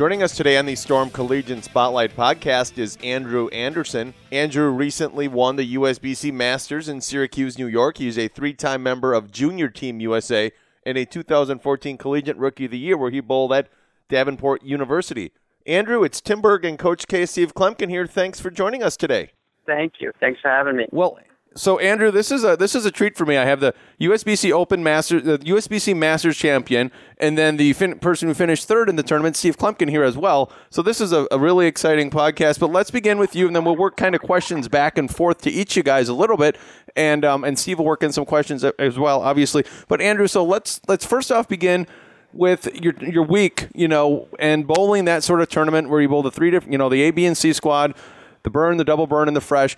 Joining us today on the Storm Collegiate Spotlight podcast is Andrew Anderson. Andrew recently won the USBC Masters in Syracuse, New York. He's a three time member of Junior Team USA and a 2014 Collegiate Rookie of the Year, where he bowled at Davenport University. Andrew, it's Tim Berg and Coach K. Steve Kloempken here. Thanks for joining us today. Thank you. Thanks for having me. Well, so Andrew, this is a this is a treat for me. I have the USBC Open Master, the USBC Masters champion, and then the fin- person who finished third in the tournament, Steve Kloempken, here as well. So this is a, a, really exciting podcast. But let's begin with you, and then we'll work kind of questions back and forth to each you guys a little bit, and um, and Steve will work in some questions as well, obviously. But Andrew, so let's let's first off begin with your your week, you know, and bowling that sort of tournament where you bowl the three different, you know, the A, B, and C squad, the burn, the double burn, and the fresh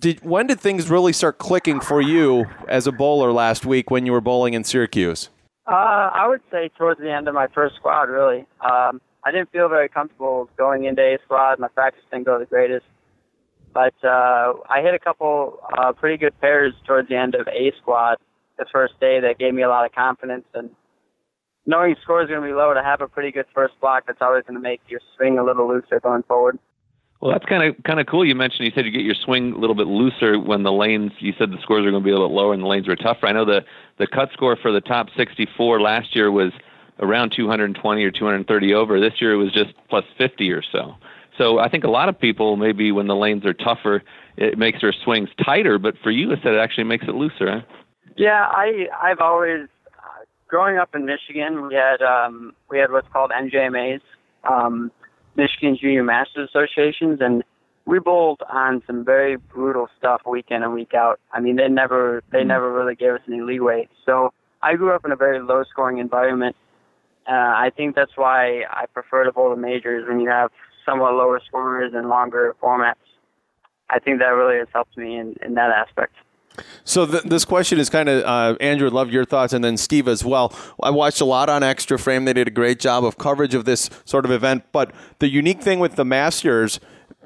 did when did things really start clicking for you as a bowler last week when you were bowling in Syracuse? Uh, I would say towards the end of my first squad, really. Um, I didn't feel very comfortable going into A squad. My practice didn't go the greatest, but uh, I hit a couple uh, pretty good pairs towards the end of A squad the first day that gave me a lot of confidence and knowing score is going to be low to have a pretty good first block that's always going to make your swing a little looser going forward. Well, that's kind of kind of cool. You mentioned you said you get your swing a little bit looser when the lanes. You said the scores are going to be a little lower and the lanes are tougher. I know the the cut score for the top 64 last year was around 220 or 230 over. This year it was just plus 50 or so. So I think a lot of people maybe when the lanes are tougher, it makes their swings tighter. But for you, it said it actually makes it looser. Huh? Yeah, I I've always uh, growing up in Michigan, we had um, we had what's called MJMAs. Um, Michigan Junior Masters Associations, and we bowled on some very brutal stuff week in and week out. I mean, they never they mm-hmm. never really gave us any leeway. So I grew up in a very low scoring environment. Uh, I think that's why I prefer to bowl the majors when you have somewhat lower scorers and longer formats. I think that really has helped me in, in that aspect. So th- this question is kind of uh, Andrew. Love your thoughts, and then Steve as well. I watched a lot on Extra Frame. They did a great job of coverage of this sort of event. But the unique thing with the Masters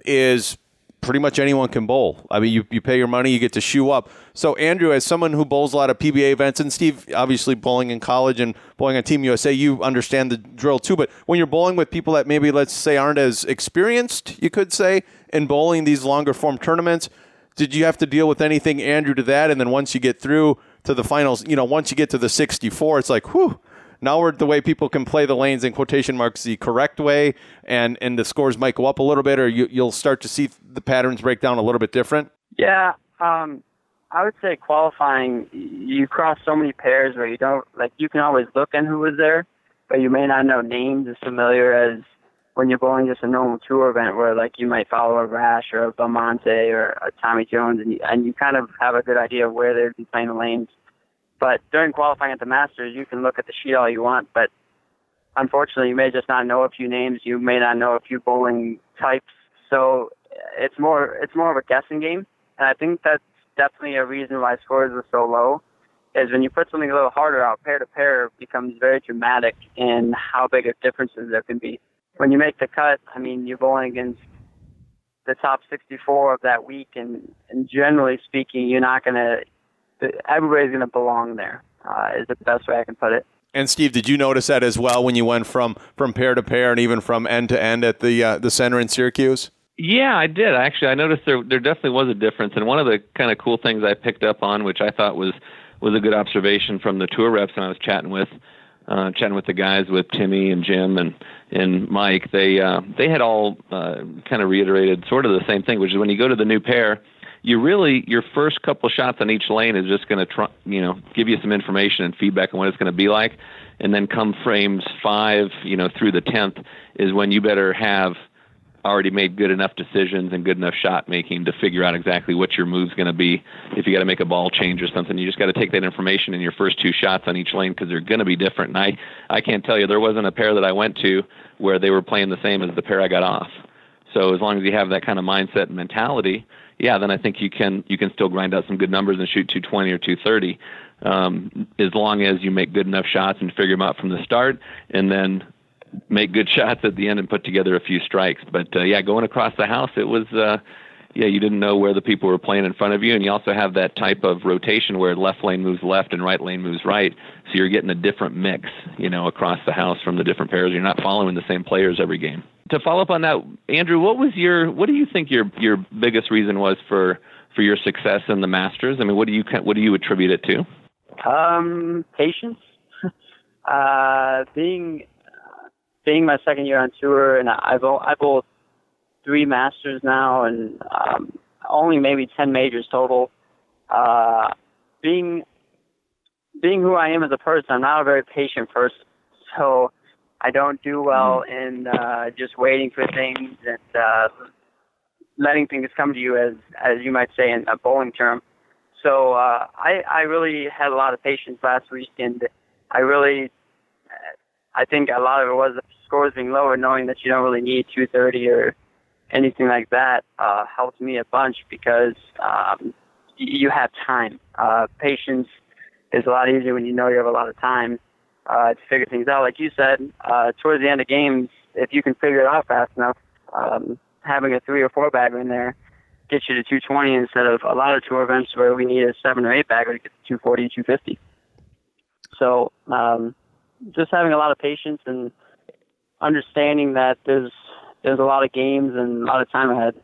is pretty much anyone can bowl. I mean, you, you pay your money, you get to shoe up. So, Andrew, as someone who bowls a lot of PBA events, and Steve, obviously bowling in college and bowling on Team USA, you understand the drill too. But when you're bowling with people that maybe, let's say, aren't as experienced, you could say, in bowling these longer form tournaments, did you have to deal with anything, Andrew, to that? And then once you get through to the finals, you know, once you get to the 64, it's like, whew, now we're the way people can play the lanes in quotation marks the correct way, and, and the scores might go up a little bit, or you, you'll start to see the patterns break down a little bit different? Yeah. Um, I would say qualifying, you cross so many pairs where you don't, like, you can always look in who was there, but you may not know names as familiar as when you're bowling just a normal tour event where like you might follow a Rash or a Belmonte or a Tommy Jones and you, and you kind of have a good idea of where they'd be playing the lanes. But during qualifying at the Masters, you can look at the sheet all you want, but unfortunately, you may just not know a few names. You may not know a few bowling types. So uh, it's more it's more of a guessing game, and I think that's definitely a reason why scores are so low. Is when you put something a little harder out, pair to pair becomes very dramatic in how big of differences there can be when you make the cut, I mean, you're going against the top 64 of that week, and, and generally speaking, you're not going to, everybody's going to belong there. Uh, is the best way I can put it. And Steve, did you notice that as well when you went from from pair to pair and even from end to end at the uh, the center in Syracuse? Yeah, I did actually. I noticed there there definitely was a difference, and one of the kind of cool things I picked up on, which I thought was was a good observation from the tour reps and I was chatting with, uh, chatting with the guys with Timmy and Jim and and Mike, they uh, they had all uh, kind of reiterated sort of the same thing, which is when you go to the new pair, you really your first couple shots on each lane is just going to try, you know give you some information and feedback on what it's going to be like, and then come frames five, you know, through the tenth is when you better have already made good enough decisions and good enough shot making to figure out exactly what your move's going to be. If you got to make a ball change or something, you just got to take that information in your first two shots on each lane because they're going to be different. And I, I can't tell you, there wasn't a pair that I went to where they were playing the same as the pair I got off. So as long as you have that kind of mindset and mentality, yeah, then I think you can you can still grind out some good numbers and shoot 220 or 230, um, as long as you make good enough shots and figure them out from the start, and then make good shots at the end and put together a few strikes. But uh, yeah, going across the house, it was. Uh, yeah, you didn't know where the people were playing in front of you, and you also have that type of rotation where left lane moves left and right lane moves right, so you're getting a different mix, you know, across the house from the different pairs. You're not following the same players every game. To follow up on that, Andrew, what was your, what do you think your your biggest reason was for for your success in the Masters? I mean, what do you what do you attribute it to? Um, patience. uh, being being my second year on tour, and I've I've bowled three Masters now, and um, only maybe ten majors total. Uh, being being who I am as a person, I'm not a very patient person, so I don't do well in uh, just waiting for things and uh, letting things come to you, as as you might say in a bowling term. So uh, I I really had a lot of patience last week, and I really I think a lot of it was scores being lower, knowing that you don't really need 230 or anything like that uh, helped me a bunch because um, you have time. Uh, patience is a lot easier when you know you have a lot of time uh, to figure things out. Like you said, uh, towards the end of games, if you can figure it out fast enough, um, having a three or four bagger in there gets you to 220 instead of a lot of tour events where we need a seven or eight bagger to get to 240, 250. So um, just having a lot of patience and understanding that there's there's a lot of games and a lot of time ahead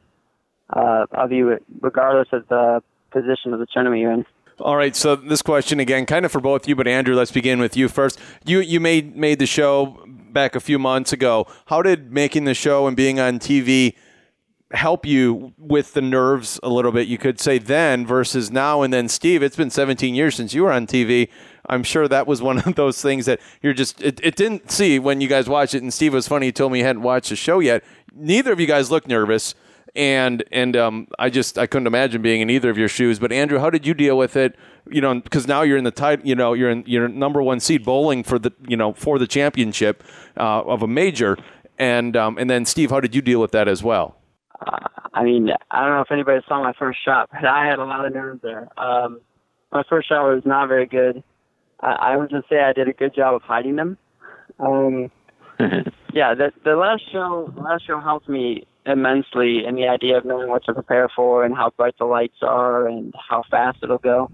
uh, of you, regardless of the position of the tournament you're in. All right, so this question again, kind of for both you, but Andrew, let's begin with you first. You you made made the show back a few months ago. How did making the show and being on TV help you with the nerves a little bit? You could say then versus now, and then Steve. It's been 17 years since you were on TV. I'm sure that was one of those things that you're just it, it didn't see when you guys watched it. And Steve was funny; he told me he hadn't watched the show yet. Neither of you guys looked nervous, and and um, I just I couldn't imagine being in either of your shoes. But Andrew, how did you deal with it? You know, because now you're in the tight. You know, you're in you're number one seed bowling for the you know for the championship uh, of a major, and um, and then Steve, how did you deal with that as well? Uh, I mean, I don't know if anybody saw my first shot, but I had a lot of nerves there. Um, my first shot was not very good. I, I would just say I did a good job of hiding them. Um, yeah, the the last show last show helped me immensely in the idea of knowing what to prepare for and how bright the lights are and how fast it'll go.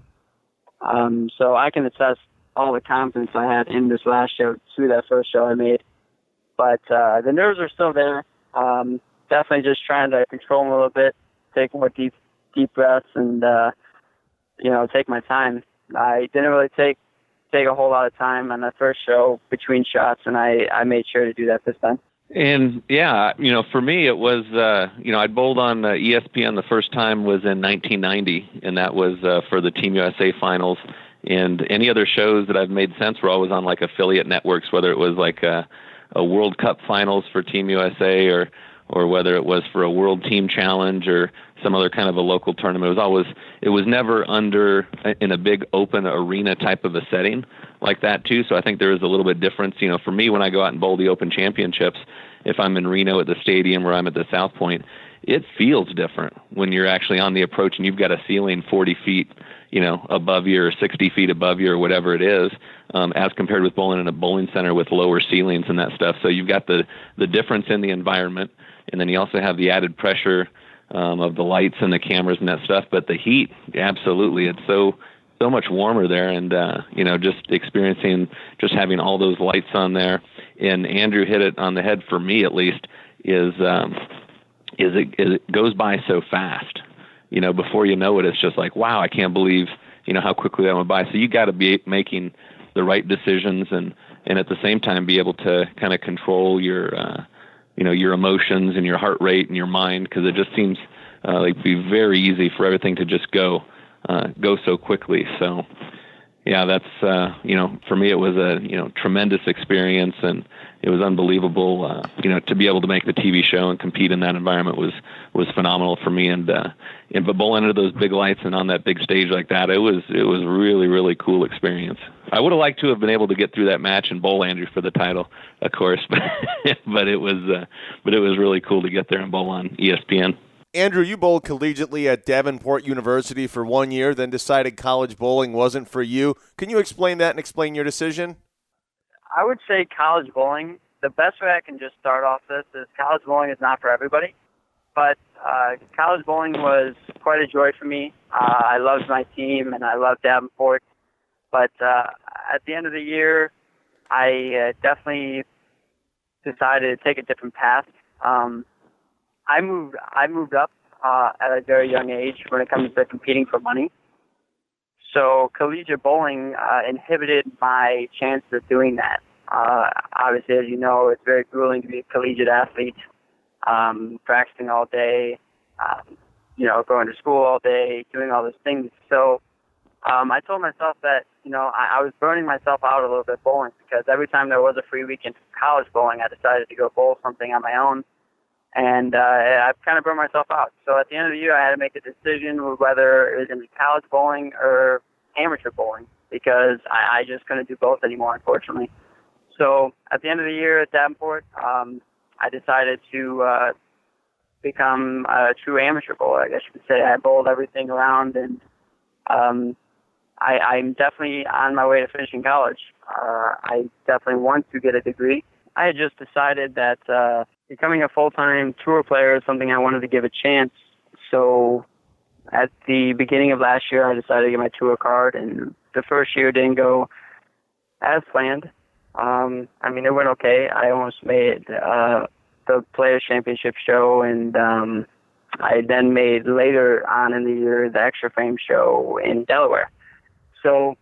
Um, so I can assess all the confidence I had in this last show to that first show I made. But uh, the nerves are still there. Um, definitely just trying to control them a little bit, take more deep deep breaths, and uh, you know take my time. I didn't really take take a whole lot of time on the first show between shots, and I I made sure to do that this time. And yeah, you know, for me, it was, uh, you know, I bowled on uh, ESPN the first time was in 1990, and that was uh, for the Team USA finals. And any other shows that I've made since were always on like affiliate networks, whether it was like a, a World Cup finals for Team USA or or whether it was for a World Team Challenge or some other kind of a local tournament. It was always it was never under in a big open arena type of a setting like that too. So I think there is a little bit difference. You know, for me when I go out and bowl the Open Championships, if I'm in Reno at the stadium or I'm at the South Point, it feels different when you're actually on the approach and you've got a ceiling 40 feet, you know, above you or 60 feet above you or whatever it is, um, as compared with bowling in a bowling center with lower ceilings and that stuff. So you've got the the difference in the environment, and then you also have the added pressure um, of the lights and the cameras and that stuff. But the heat, absolutely, it's so so much warmer there, and uh, you know, just experiencing just having all those lights on there. And Andrew hit it on the head for me, at least, is um, is it, is it goes by so fast. You know, before you know it, it's just like, wow, I can't believe you know how quickly that went by. So you got to be making the right decisions and and at the same time be able to kind of control your uh, you know your emotions and your heart rate and your mind because it just seems uh, like be very easy for everything to just go uh, go so quickly. So yeah, that's uh, you know for me it was a you know tremendous experience and it was unbelievable. Uh, you know, to be able to make the TV show and compete in that environment was was phenomenal for me. And uh, and bowling under those big lights and on that big stage like that, it was it was a really really cool experience. I would have liked to have been able to get through that match and bowl Andrew for the title, of course, but but it was uh, but it was really cool to get there and bowl on ESPN. Andrew, you bowled collegiately at Davenport University for one year, then decided college bowling wasn't for you. Can you explain that and explain your decision? I would say college bowling. The best way I can just start off this is college bowling is not for everybody, but uh, college bowling was quite a joy for me. Uh, I loved my team and I loved Davenport, but uh, at the end of the year, I uh, definitely decided to take a different path. Um, I moved I moved up uh, at a very young age when it comes to competing for money. So collegiate bowling uh, inhibited my chance of doing that. Uh, obviously, as you know, it's very grueling to be a collegiate athlete, um, practicing all day, um, you know, going to school all day, doing all those things. So um, I told myself that, you know, I, I was burning myself out a little bit bowling because every time there was a free weekend for college bowling, I decided to go bowl something on my own. And uh, I kind of burned myself out. So at the end of the year, I had to make a decision whether it was going to be college bowling or amateur bowling because I, I just couldn't do both anymore, unfortunately. So at the end of the year at Davenport, um, I decided to uh, become a true amateur bowler. I guess you could say I bowled everything around, and um, I, I'm definitely on my way to finishing college. Uh, I definitely want to get a degree. I had just decided that uh, becoming a full-time tour player is something I wanted to give a chance. So at the beginning of last year, I decided to get my tour card, and the first year didn't go as planned. Um, I mean, it went okay. I almost made uh, the Players Championship show, and um, I then made later on in the year the Extra Frame show in Delaware. So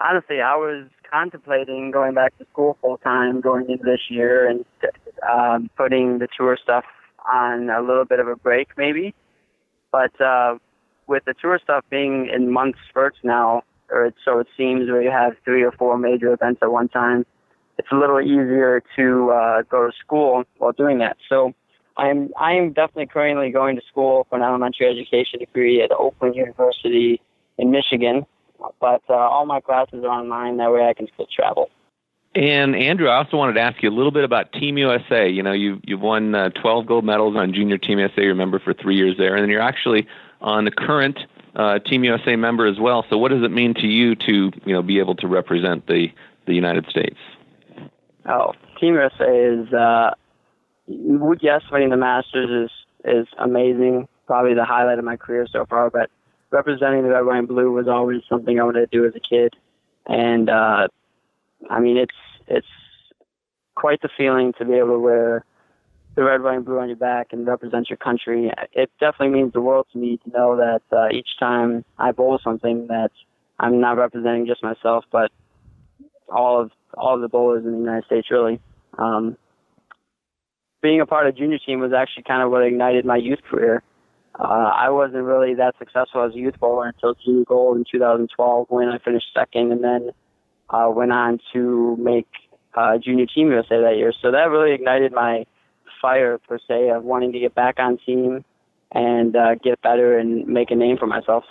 honestly, I was contemplating going back to school full time going into this year and um, putting the tour stuff on a little bit of a break, maybe. But uh, with the tour stuff being in month spurts now, or it, so it seems, where you have three or four major events at one time, it's a little easier to uh, go to school while doing that. So I'm I am definitely currently going to school for an elementary education degree at Oakland University in Michigan, but uh, all my classes are online. That way, I can still travel. And Andrew, I also wanted to ask you a little bit about Team USA. You know, you've you've won uh, 12 gold medals on Junior Team USA. You're a member for three years there, and then you're actually on the current uh, Team USA member as well. So, what does it mean to you to you know be able to represent the the United States? Oh, Team USA is uh, yes, winning the Masters is is amazing. Probably the highlight of my career so far. But representing the red, white, and blue was always something I wanted to do as a kid, and uh, I mean it's it's quite the feeling to be able to wear the red, white, and blue on your back and represent your country. It definitely means the world to me to know that uh, each time I bowl something that I'm not representing just myself, but all of all of the bowlers in the United States, really. Um, being a part of junior team was actually kind of what ignited my youth career. Uh, I wasn't really that successful as a youth bowler until junior gold in 2012 when I finished second, and then uh, went on to make uh, junior team USA that year. So that really ignited my fire per se of wanting to get back on team and uh, get better and make a name for myself.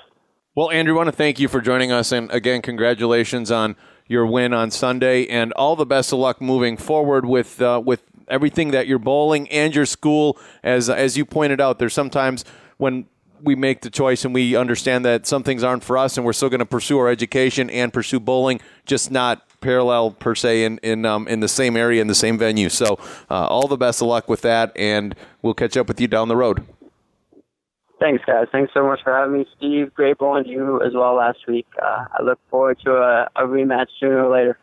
Well, Andrew, I want to thank you for joining us, and again, congratulations on your win on Sunday, and all the best of luck moving forward with uh, with everything that you're bowling and your school. As as you pointed out, there's sometimes when we make the choice and we understand that some things aren't for us, and we're still going to pursue our education and pursue bowling, just not parallel per se in in um, in the same area in the same venue. So, uh, all the best of luck with that, and we'll catch up with you down the road. Thanks, guys. Thanks so much for having me, Steve. Great bowling to you as well last week. Uh, I look forward to a, a rematch sooner or later.